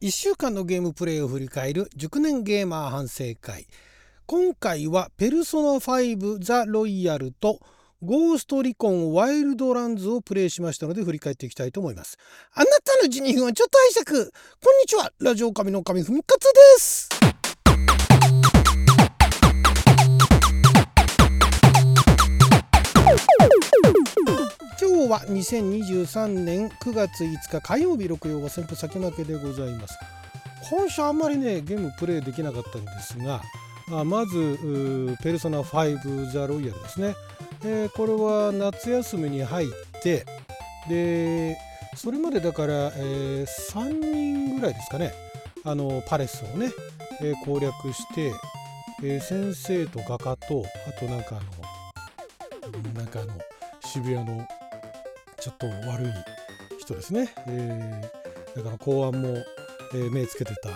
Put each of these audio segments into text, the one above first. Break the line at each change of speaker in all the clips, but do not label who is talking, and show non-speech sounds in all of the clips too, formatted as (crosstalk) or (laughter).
1週間のゲームプレイを振り返る熟年ゲーマー反省会。今回はペルソナ5ザ・ロイヤルとゴーストリコンワイルドランズをプレイしましたので振り返っていきたいと思います。あなたの12分はちょっと拝借。こんにちは。ラジオ神の神ふみかつです。日は2023年9月5日火曜日6曜は先歩先負けでございます。今週あんまりねゲームプレイできなかったんですがあまずペルソナ5ザ・ロイヤルですね、えー、これは夏休みに入ってでそれまでだから、えー、3人ぐらいですかね。あのパレスをね、えー、攻略して、えー、先生と画家とあとなんかあのなんかあの渋谷のちょっと悪い人ですね、えー、だから公安も、えー、目つけてた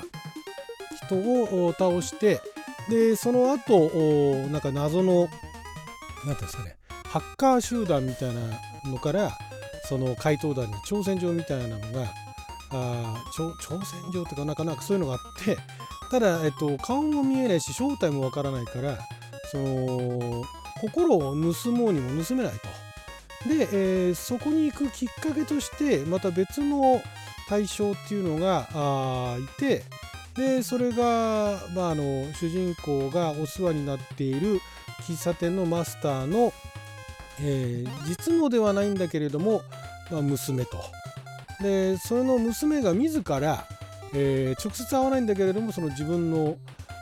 人を倒してでその後なんか謎の何ていうんですかねハッカー集団みたいなのからその怪盗団に挑戦状みたいなのがあ挑戦状っていうかなかなかそういうのがあってただ、えっと、顔も見えないし正体もわからないからその心を盗もうにも盗めないと。で、えー、そこに行くきっかけとしてまた別の対象っていうのがあいてでそれが、まあ、あの主人公がお世話になっている喫茶店のマスターの、えー、実のではないんだけれども、まあ、娘と。でそれの娘が自ら、えー、直接会わないんだけれどもその自分の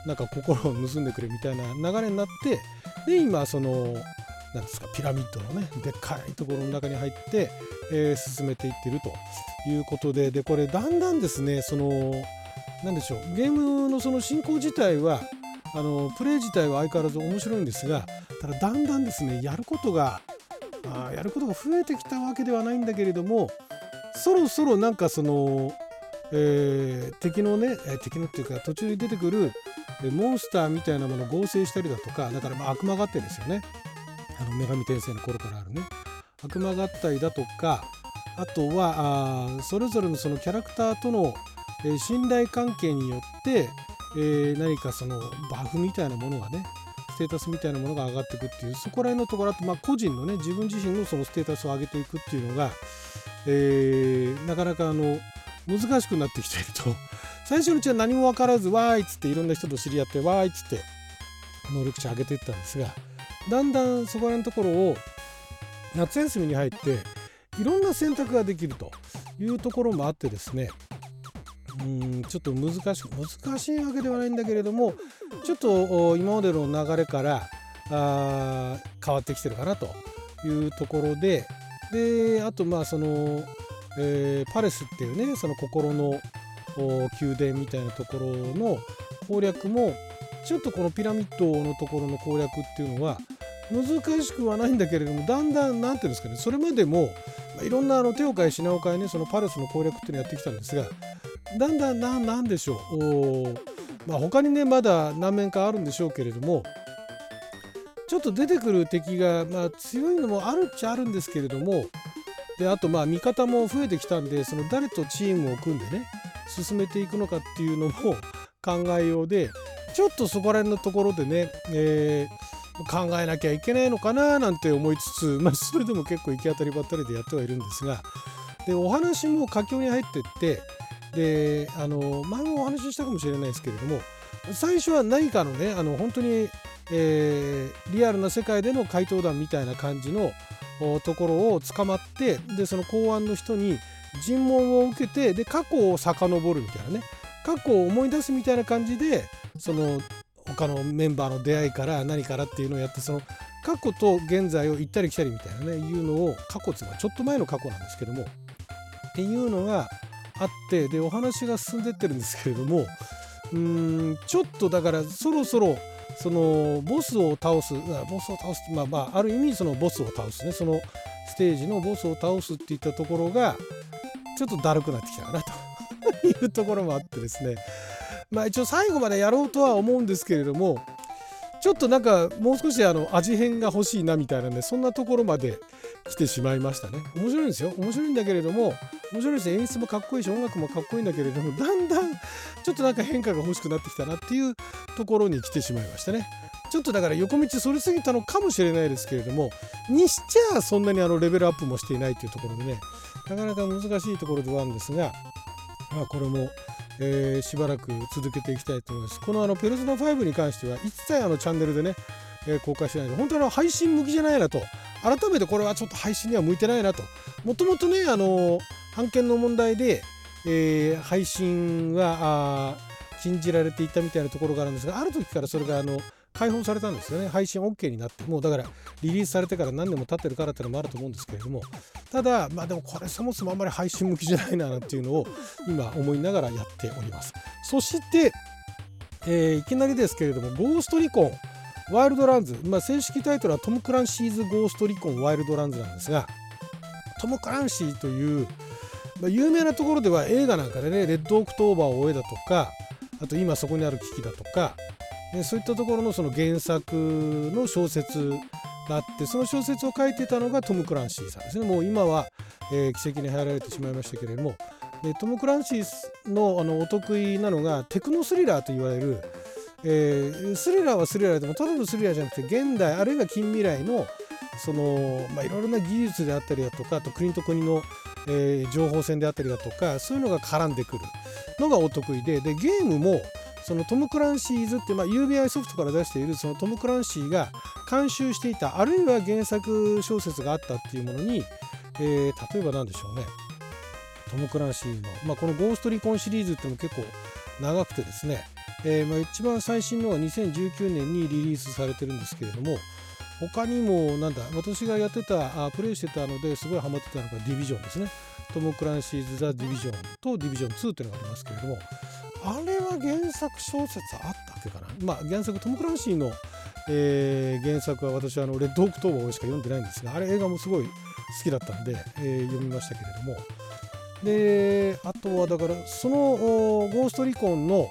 なんか心を盗んでくれみたいな流れになってで今そのなんですかピラミッドのねでっかいところの中に入って、えー、進めていってるということででこれだんだんですねその何でしょうゲームのその進行自体はあのプレイ自体は相変わらず面白いんですがただだんだんですねやることがあやることが増えてきたわけではないんだけれどもそろそろなんかその、えー、敵のね敵のっていうか途中に出てくるモンスターみたいなものを合成したりだとかだからまあ悪魔合体ですよね。あの女神転生の頃からあるね。悪魔合体だとかあとはあそれぞれのそのキャラクターとの、えー、信頼関係によって、えー、何かそのバフみたいなものがねステータスみたいなものが上がっていくっていうそこら辺のところあと、まあ、個人のね自分自身のそのステータスを上げていくっていうのが、えー、なかなかあの難しくなってきていると。(laughs) 最初のうちは何も分からずわーいっつっていろんな人と知り合ってわーいっつって能力値上げていったんですがだんだんそこらのところを夏休みに入っていろんな選択ができるというところもあってですねうんちょっと難しく難しいわけではないんだけれどもちょっと今までの流れからあ変わってきてるかなというところでであとまあその、えー、パレスっていうねその心の宮殿みたいなところの攻略もちょっとこのピラミッドのところの攻略っていうのは難しくはないんだけれどもだんだん何ていうんですかねそれまでも、ま、いろんなあの手を変え品を変えねそのパレスの攻略っていうのをやってきたんですがだんだんななんでしょうまあ他にねまだ何面かあるんでしょうけれどもちょっと出てくる敵が、まあ、強いのもあるっちゃあるんですけれどもであとまあ味方も増えてきたんでその誰とチームを組んでね進めていくのかっていうのも考えようでちょっとそこら辺のところでね、えー、考えなきゃいけないのかななんて思いつつ、(laughs) まあ、それでも結構行き当たりばったりでやってはいるんですがでお話も佳境に入ってってであの前もお話ししたかもしれないですけれども最初は何かのねあの本当に、えー、リアルな世界での怪盗団みたいな感じのところを捕まってでその公安の人に尋問を受けてで過去を遡るみたいなね。過去を思い出すみたいな感じでその他のメンバーの出会いから何からっていうのをやってその過去と現在を行ったり来たりみたいなねいうのを過去っていうのはちょっと前の過去なんですけどもっていうのがあってでお話が進んでってるんですけれどもうーんちょっとだからそろそろそのボスを倒すボスを倒すまあまあある意味そのボスを倒すねそのステージのボスを倒すっていったところがちょっとだるくなってきたかなと。いうところもあってですね。まあ一応最後までやろうとは思うんですけれどもちょっとなんかもう少しあの味変が欲しいなみたいなねそんなところまで来てしまいましたね。面白いんですよ。面白いんだけれども面白いですね演出もかっこいいし音楽もかっこいいんだけれどもだんだんちょっとなんか変化が欲しくなってきたなっていうところに来てしまいましたね。ちょっとだから横道それすぎたのかもしれないですけれどもにしちゃそんなにあのレベルアップもしていないというところでねなかなか難しいところではあるんですが、まあ、これも、えー、しばらく続けていきたいと思います。このあのペルソナ5に関しては一切あのチャンネルでね、えー、公開しないで本当に配信向きじゃないなと。改めてこれはちょっと配信には向いてないなと。もともとねあの版権の問題で、えー、配信は禁じられていたみたいなところがあるんですがある時からそれがあの解放されたんですよね。配信 OK になってもうだからリリースされてから何年も経ってるからっていうのもあると思うんですけれども。ただまあでもこれそもそもあんまり配信向きじゃないなっていうのを今思いながらやっております。そして、えー、いきなりですけれどもゴーストリコンワイルドランズ、まあ、正式タイトルはトム・クランシーズ・ゴーストリコンワイルドランズなんですがトム・クランシーという、まあ、有名なところでは映画なんかでねレッドオクトーバーを追えだとかあと今そこにある危機だとかそういったところのその原作の小説があってその小説を書いてたのがトム・クランシーさんですね。もう今は、えー、奇跡に入られてしまいましたけれども。でトム・クランシーのあのお得意なのがテクノスリラーと言われる、えー、スリラーはスリラーでもただのスリラーじゃなくて現代あるいは近未来のその、まあ、いろいろな技術であったりだとかあと国と国の、えー、情報戦であったりだとかそういうのが絡んでくるのがお得意ででゲームもそのトム・クランシーズって、まあ、UBI ソフトから出しているそのトム・クランシーが監修していたあるいは原作小説があったっていうものに、えー、例えば何でしょうね。トム・クランシーの、まあ、この「ゴーストリコン」シリーズってのも結構長くてですね、えー、まあ一番最新のは2019年にリリースされてるんですけれども他にもなんだ私がやってたあプレイしてたのですごいハマってたのがディビジョンですね。トム・クランシーズ・ザ・ディビジョンとディビジョン2っていうのがありますけれどもあれは原作小説あったっけかな？まあ原作トム・クランシーの、えー、原作は私はあのレッドオクトーバーしか読んでないんですがあれ映画もすごい好きだったんで、えー、読みましたけれども。であとはだからそのゴーストリコンの、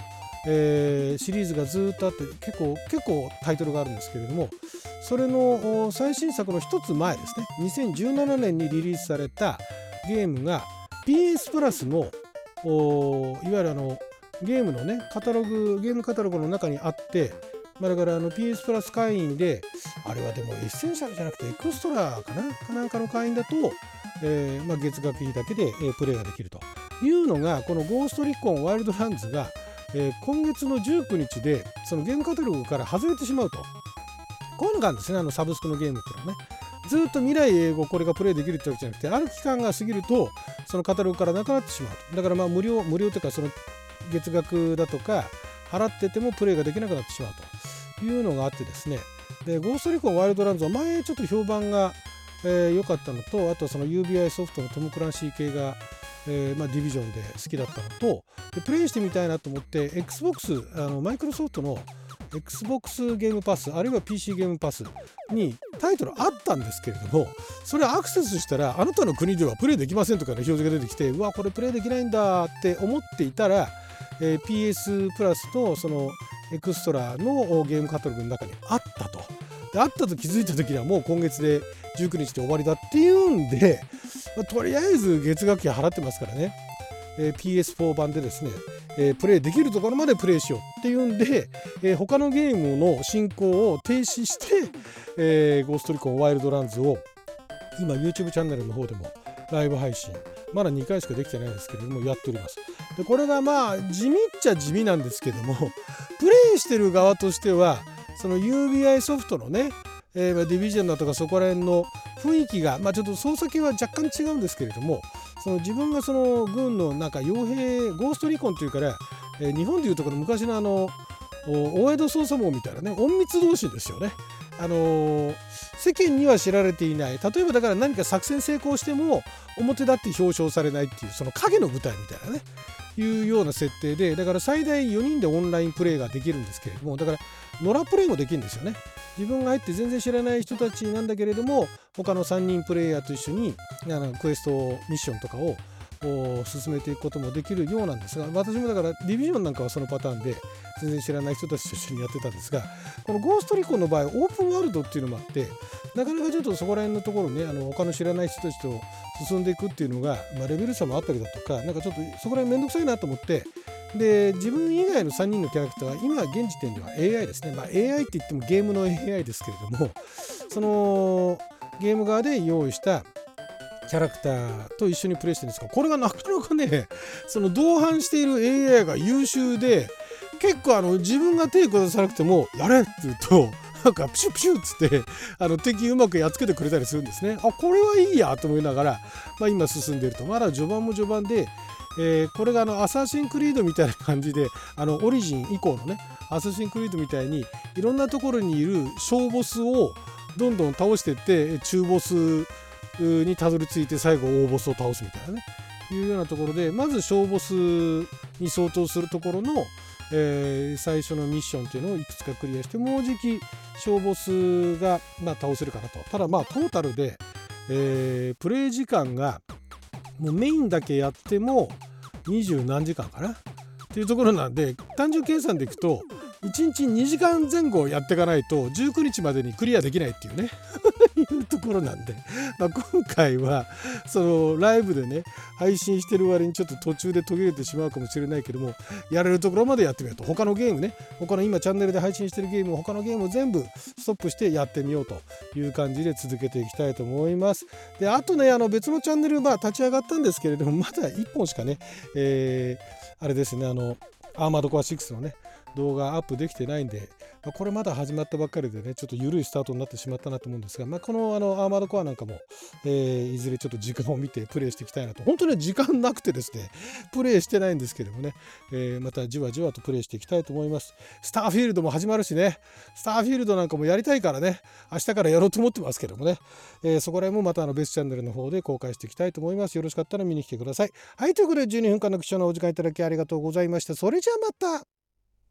えー、シリーズがずっとあって結構結構タイトルがあるんですけれどもそれの最新作の一つ前ですね。2017年にリリースされたゲームが PS プラスのいわゆるあのゲームのねカタログゲームカタログの中にあってまあ、だからあの PS プラス会員であれはでもエッセンシャルじゃなくてエクストラかな？かなんかの会員だと、えーまあ、月額費だけで、えー、プレイができるというのがこのゴーストリコンワイルドランズが、えー、今月の19日でそのゲームカタログから外れてしまうと。こういうのがあるんですねあのサブスクのゲームっていうのはね。ずっと未来永劫これがプレイできるってわけじゃなくてある期間が過ぎるとそのカタログからなくなってしまうだからまあ無料無料というかその月額だとか払っててもプレイができなくなってしまうというのがあってですね。でゴーストリコンワイルドランズは前ちょっと評判が良、えー、かったのとあとその UBI ソフトのトム・クランシー系が、えーまあ、ディビジョンで好きだったのとでプレイしてみたいなと思って XBOX あのマイクロソフトの XBOX ゲームパスあるいは PC ゲームパスにタイトルあったんですけれどもそれアクセスしたらあなたの国ではプレイできませんとかの表示が出てきてうわこれプレイできないんだって思っていたらえ、PS プラスとそのエクストラのゲームカタログの中にあったと。であったと気づいた時にはもう今月で19日で終わりだっていうんで、まあ、とりあえず月額費払ってますからね、えー、PS4 版でですね、えー、プレイできるところまでプレイしようっていうんで、えー、他のゲームの進行を停止して、えー、ゴーストリコンワイルドランズを今 YouTube チャンネルの方でもライブ配信まだ2回しかできてないですけれどもやっております。でこれがまあ地味っちゃ地味なんですけどもプレイしてる側としてはその UBI ソフトのね、えー、ディビジョンだとかそこら辺の雰囲気が、まあ、ちょっと操作系は若干違うんですけれどもその自分がその軍のなんか傭兵ゴーストリコンというから、えー、日本でいうところ昔のあの大江戸捜査網みたいなね隠密同士ですよね。あのー、世間には知られていない例えばだから何か作戦成功しても表立って表彰されないっていうその影の舞台みたいなねいうような設定でだから最大4人でオンラインプレイができるんですけれどもだから野良プレイもできるんですよね。自分が入って全然知らない人たちなんだけれども他の3人プレイヤーと一緒にあのクエストミッションとかを進めていくこともできるようなんですが私もだからディビジョンなんかはそのパターンで全然知らない人たちと一緒にやってたんですがこのゴーストリコンの場合オープンワールドっていうのもあってなかなかちょっとそこら辺のところねあの他の知らない人たちと進んでいくっていうのが、まあ、レベル差もあったりだとかなんかちょっとそこら辺めんどくさいなと思ってで自分以外の3人のキャラクターは今現時点では AI ですね、まあ、AI って言ってもゲームの AI ですけれどもそのゲーム側で用意したキャラクターと一緒にプレイしてるんですがこれがなかなかね (laughs) その同伴している AI が優秀で結構あの自分が手下さなくてもやれって言うと (laughs) なんかプシュプシュっつってあの敵うまくやっつけてくれたりするんですね。あこれはいいやと思いながら、まあ、今進んでると。まだ序盤も序盤でえー、これがあのアサシンクリードみたいな感じであのオリジン以降のねアサシンクリードみたいにいろんなところにいる小ボスをどんどん倒していって中ボスにたどり着いて最後大ボスを倒すみたいなね。いうようなところでまず小ボスに相当するところの、えー、最初のミッションっていうのをいくつかクリアしてもうじき小ボスが、まあ、倒せるかなと。ただまあトータルで、えー、プレイ時間がもうメインだけやっても二十何時間かな。っていうところなんで単純計算でいくと1日2時間前後やっていかないと19日までにクリアできないっていうね。ところなんで、まあ、今回はそのライブでね配信してる割にちょっと途中で途切れてしまうかもしれないけどもやれるところまでやってみようと。他のゲームね他の今チャンネルで配信してるゲーム他のゲームを全部ストップしてやってみようという感じで続けていきたいと思います。であとねあの別のチャンネルまあ立ち上がったんですけれどもまだ1本しかね、えー、あれですねあのアーマードコア6のね動画アップできてないんで、まあ、これまだ始まったばっかりでね、ちょっと緩いスタートになってしまったなと思うんですが、まあ、このあのアーマードコアなんかも、えー、いずれちょっと時間を見てプレイしていきたいなと。本当に時間なくてですね、プレイしてないんですけどもね、えー、またじわじわとプレイしていきたいと思います。スターフィールドも始まるしね、スターフィールドなんかもやりたいからね、明日からやろうと思ってますけどもね、えー、そこら辺もまたあの別チャンネルの方で公開していきたいと思います。よろしかったら見に来てください。はい、ということで12分間の貴重なお時間いただきありがとうございました。それじゃあまた。